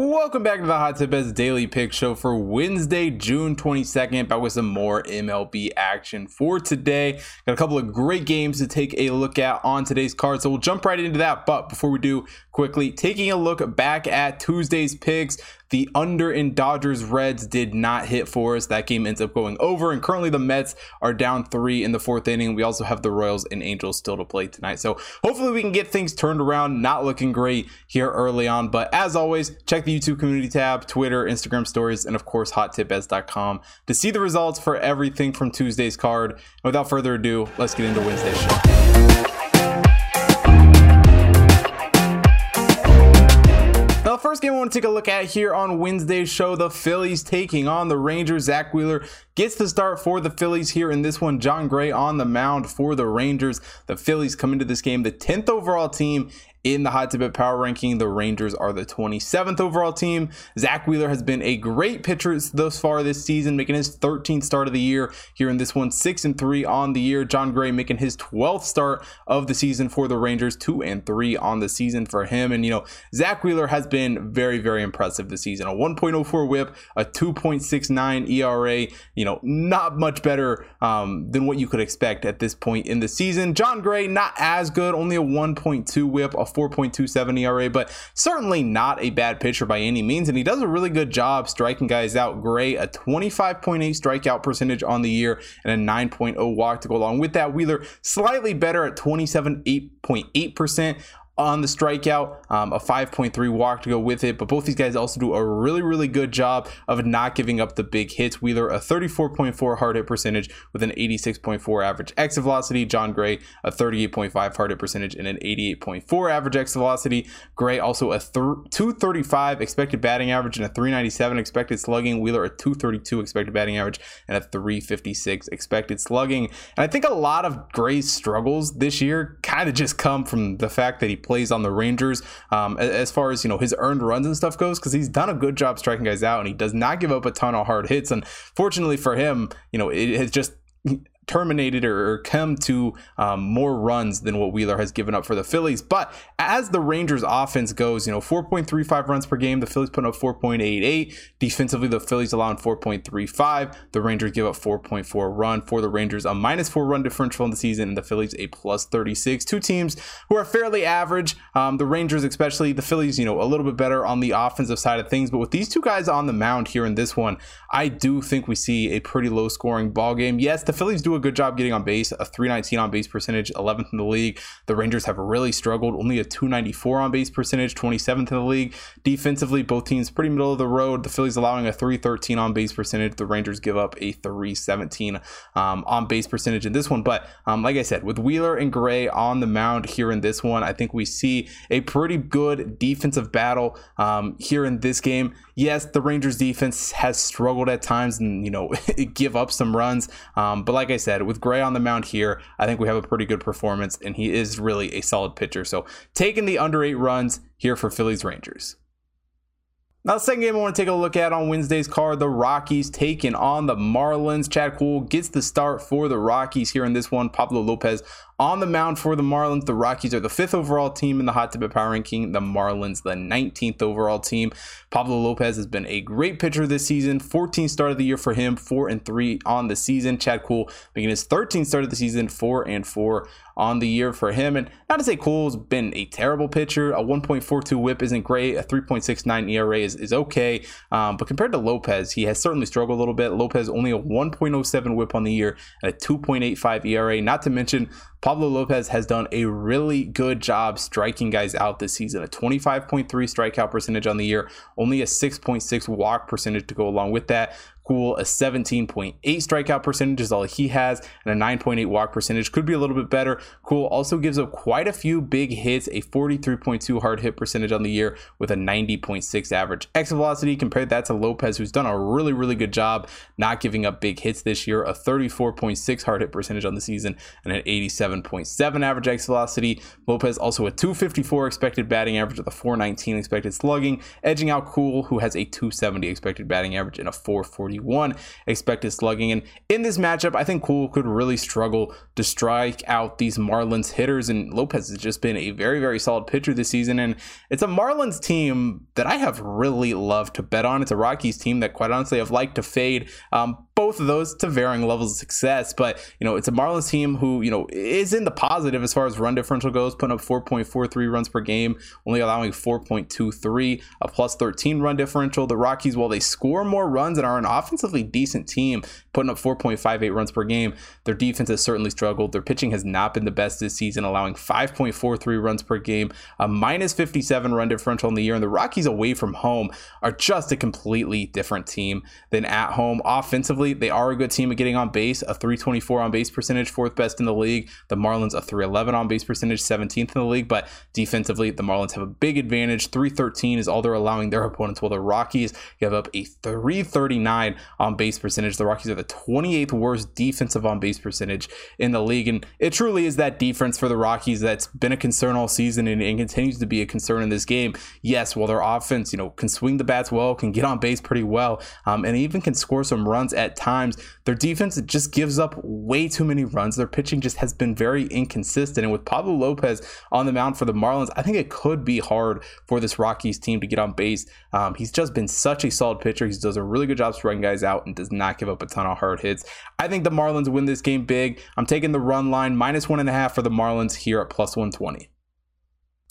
Welcome back to the Hot Tip Bets Daily Pick Show for Wednesday, June 22nd. Back with some more MLB action for today. Got a couple of great games to take a look at on today's card, so we'll jump right into that. But before we do, quickly taking a look back at Tuesday's picks, the under in Dodgers Reds did not hit for us. That game ends up going over, and currently the Mets are down three in the fourth inning. We also have the Royals and Angels still to play tonight. So hopefully we can get things turned around. Not looking great here early on, but as always, check the YouTube community tab, Twitter, Instagram stories, and of course hottipbets.com to see the results for everything from Tuesday's card. And without further ado, let's get into Wednesday's show. To take a look at here on Wednesday's show, the Phillies taking on the Rangers. Zack Wheeler gets the start for the Phillies here in this one. Jon Gray on the mound for the Rangers. The Phillies come into this game the 10th overall team in the hot tip power ranking. The Rangers are the 27th overall team. Zack Wheeler has been a great pitcher thus far this season, making his 13th start of the year here in this one, six and three on the year. Jon Gray making his 12th start of the season for the Rangers, two and three on the season for him. And you know, Zack Wheeler has been very, very impressive this season. A 1.04 WHIP, a 2.69 ERA. You know, not much better um, than what you could expect at this point in the season. Jon Gray not as good, only a 1.2 WHIP, a 4.27 ERA, but certainly not a bad pitcher by any means. And he does a really good job striking guys out. Gray, a 25.8 strikeout percentage on the year and a 9.0 walk to go along with that. Wheeler, slightly better at 27.8% on the strikeout, um, a 5.3 walk to go with it. But both these guys also do a really, really good job of not giving up the big hits. Wheeler, a 34.4 hard hit percentage with an 86.4 average exit velocity. Jon Gray, a 38.5 hard hit percentage and an 88.4 average exit velocity. Gray, also a th- 235 expected batting average and a 397 expected slugging. Wheeler, a 232 expected batting average and a 356 expected slugging. And I think a lot of Gray's struggles this year kind of just come from the fact that he plays on the Rangers um, as far as you know his earned runs and stuff goes because he's done a good job striking guys out and he does not give up a ton of hard hits. And fortunately for him you know it has just terminated or come to um, more runs than what Wheeler has given up for the Phillies. But as the Rangers offense goes, you know, 4.35 runs per game, the Phillies put up 4.88. Defensively, the Phillies allowing 4.35. The Rangers give up 4.4 run for the Rangers, a minus four run differential in the season, and the Phillies a plus 36. Two teams who are fairly average. Um, the Rangers, especially the Phillies, you know, a little bit better on the offensive side of things. But with these two guys on the mound here in this one, I do think we see a pretty low scoring ball game. Yes, the Phillies do a good job getting on base, a 319 on base percentage, 11th in the league. The Rangers have really struggled, only a 294 on base percentage, 27th in the league. Defensively, both teams pretty middle of the road. The Phillies allowing a 313 on base percentage. The Rangers give up a 317 um, on base percentage in this one. But um, like I said, with Wheeler and Gray on the mound here in this one, I think we see a pretty good defensive battle um, here in this game. Yes, the Rangers defense has struggled at times and, you know, give up some runs. Um, but like I said, with Gray on the mound here, I think we have a pretty good performance, and he is really a solid pitcher. So taking the under eight runs here for Phillies Rangers. Now, the second game I want to take a look at on Wednesday's card, the Rockies taking on the Marlins. Chad Kuhl gets the start for the Rockies here in this one. Pablo Lopez on the mound for the Marlins. The Rockies are the fifth overall team in the Hot Tip Power Ranking. The Marlins, the 19th overall team. Pablo Lopez has been a great pitcher this season. 14 start of the year for him, four and three on the season. Chad Kuhl making his 13th start of the season, four and four on the year for him. And not to say Kuhl's been a terrible pitcher. A 1.42 whip isn't great. A 3.69 ERA is, is okay. Um, but compared to Lopez, he has certainly struggled a little bit. Lopez only a 1.07 whip on the year and a 2.85 ERA. Not to mention, Pablo Lopez has done a really good job striking guys out this season. A 25.3 strikeout percentage on the year, only a 6.6 walk percentage to go along with that. Kuhl, a 17.8 strikeout percentage is all he has, and a 9.8 walk percentage could be a little bit better. Kuhl also gives up quite a few big hits, a 43.2 hard hit percentage on the year with a 90.6 average exit velocity. Compared that to Lopez, who's done a really, really good job not giving up big hits this year, a 34.6 hard hit percentage on the season, and an 87.7 average exit velocity. Lopez also a 254 expected batting average with a 419 expected slugging, edging out Kuhl, who has a 270 expected batting average and a 440 291 expected slugging. And in this matchup, I think Kuhl could really struggle to strike out these Marlins hitters. And Lopez has just been a very, very solid pitcher this season. And it's a Marlins team that I have really loved to bet on. It's a Rockies team that, quite honestly, I've liked to fade. Um, both of those to varying levels of success. But, you know, it's a Marlins team who, you know, is in the positive as far as run differential goes, putting up 4.43 runs per game, only allowing 4.23, a plus 13 run differential. The Rockies, while they score more runs and are an offensively decent team, putting up 4.58 runs per game, their defense has certainly struggled. Their pitching has not been the best this season, allowing 5.43 runs per game, a minus 57 run differential in the year. And the Rockies away from home are just a completely different team than at home. Offensively, they are a good team at getting on base, a 324 on base percentage, fourth best in the league. The Marlins, a 311 on base percentage, 17th in the league. But defensively, the Marlins have a big advantage. 313 is all they're allowing their opponents, while the Rockies give up a 339 on base percentage. The Rockies are the 28th worst defensive on base percentage in the league. And it truly is that defense for the Rockies that's been a concern all season and, and continues to be a concern in this game. Yes, while their offense, you know, can swing the bats well, can get on base pretty well, um, and even can score some runs at times. Their defense just gives up way too many runs. Their pitching just has been very inconsistent. And with Pablo Lopez on the mound for the Marlins, I think it could be hard for this Rockies team to get on base. Um, he's just been such a solid pitcher. He does a really good job striking guys out and does not give up a ton of hard hits. I think the Marlins win this game big. I'm taking the run line minus one and a half for the Marlins here at plus 120.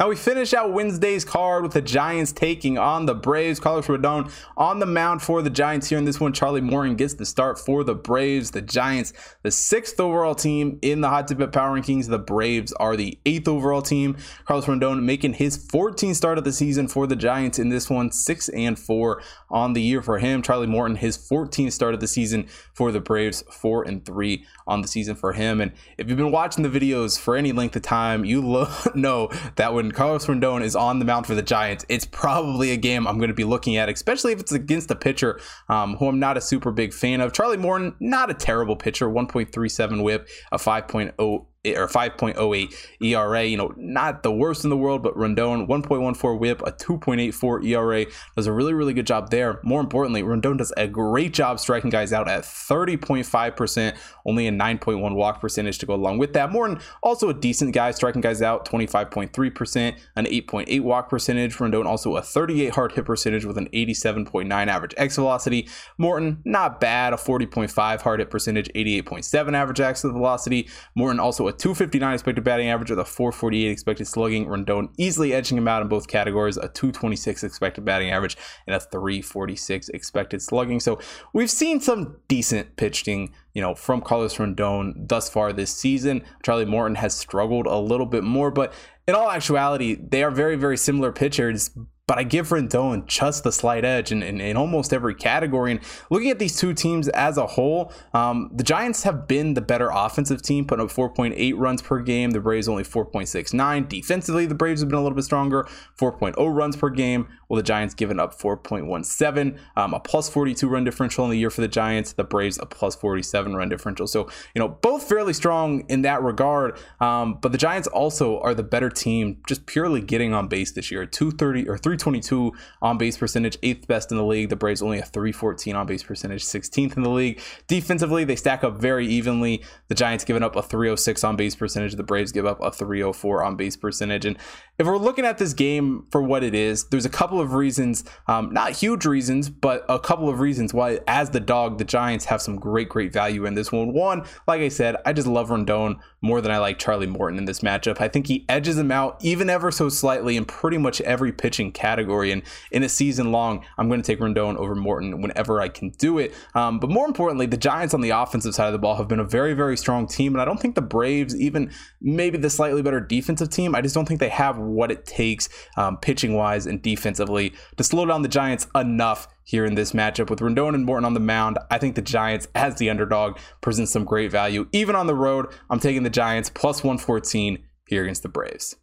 Now we finish out Wednesday's card with the Giants taking on the Braves. Carlos Rodon on the mound for the Giants here in this one. Charlie Morton gets the start for the Braves. The Giants, the sixth overall team in the Hot Tip Power Rankings. The Braves are the eighth overall team. Carlos Rodon making his 14th start of the season for the Giants in this one, six and four on the year for him. Charlie Morton, his 14th start of the season for the Braves, four and three on the season for him. And if you've been watching the videos for any length of time, you lo- know that when when Carlos Rodon is on the mound for the Giants, it's probably a game I'm going to be looking at, especially if it's against a pitcher um, who I'm not a super big fan of. Charlie Morton, not a terrible pitcher, 1.37 whip, a 5.0 or 5.08 ERA. You know, not the worst in the world, but Rodon 1.14 WHIP, a 2.84 ERA does a really really good job there. More importantly, Rodon does a great job striking guys out at 30.5 percent, only a 9.1 walk percentage to go along with that. Morton also a decent guy striking guys out 25.3 percent, an 8.8 walk percentage. Rodon also a 38 hard hit percentage with an 87.9 average X velocity. Morton not bad, a 40.5 hard hit percentage, 88.7 average X velocity. Morton also a 259 expected batting average with a 448 expected slugging. Rodon easily edging him out in both categories, a 226 expected batting average and a 346 expected slugging. So we've seen some decent pitching, you know, from Carlos Rodon thus far this season. Charlie Morton has struggled a little bit more, but in all actuality, they are very, very similar pitchers, but I give Rendon just the slight edge in, in, in, almost every category. And looking at these two teams as a whole, um, the Giants have been the better offensive team, putting up 4.8 runs per game. The Braves only 4.69. Defensively, the Braves have been a little bit stronger, 4.0 runs per game, while the Giants given up 4.17. Um, a plus 42 run differential in the year for the Giants. The Braves a plus 47 run differential. So, you know, both fairly strong in that regard. Um, but the Giants also are the better team, just purely getting on base this year. 230 or 3 322 on base percentage, eighth best in the league. The Braves only a 314 on base percentage, 16th in the league. Defensively, they stack up very evenly. The Giants giving up a 306 on base percentage. The Braves give up a 304 on base percentage. And if we're looking at this game for what it is, there's a couple of reasons, um, not huge reasons, but a couple of reasons why, as the dog, the Giants have some great, great value in this one. One, like I said, I just love Rodon more than I like Charlie Morton in this matchup. I think he edges him out even ever so slightly in pretty much every pitching category. And in a season long, I'm going to take Rodon over Morton whenever I can do it. Um, but more importantly, the Giants on the offensive side of the ball have been a very, very strong team. And I don't think the Braves, even maybe the slightly better defensive team, I just don't think they have what it takes um, pitching wise and defensively to slow down the Giants enough here in this matchup with Rodon and Morton on the mound. I think the Giants, as the underdog, present some great value. Even on the road, I'm taking the Giants plus 114 here against the Braves.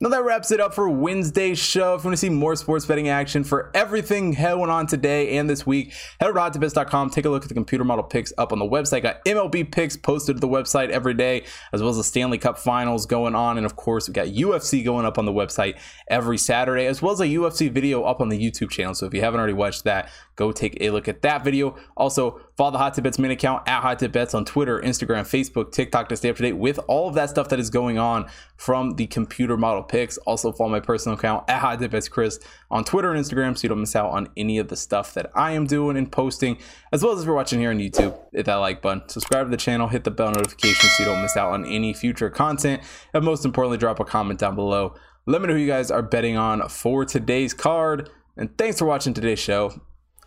Now that wraps it up for Wednesday's show. If you want to see more sports betting action for everything going on today and this week, head over to hottipbets.com. Take a look at the computer model picks up on the website. Got MLB picks posted to the website every day, as well as the Stanley Cup finals going on. And of course, we got UFC going up on the website every Saturday, as well as a UFC video up on the YouTube channel. So if you haven't already watched that, go take a look at that video. Also, follow the Hot Tip Bets main account at Hot Tip Bets on Twitter, Instagram, Facebook, TikTok to stay up to date with all of that stuff that is going on from the computer model picks. Also, follow my personal account at Hot Tip Bets Chris on Twitter and Instagram so you don't miss out on any of the stuff that I am doing and posting, as well as if you're watching here on YouTube, hit that like button, subscribe to the channel, hit the bell notification so you don't miss out on any future content, and most importantly, drop a comment down below. Let me know who you guys are betting on for today's card. And thanks for watching today's show.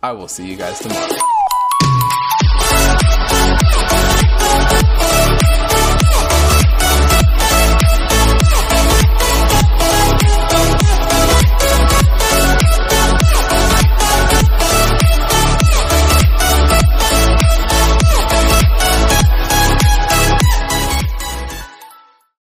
I will see you guys tomorrow.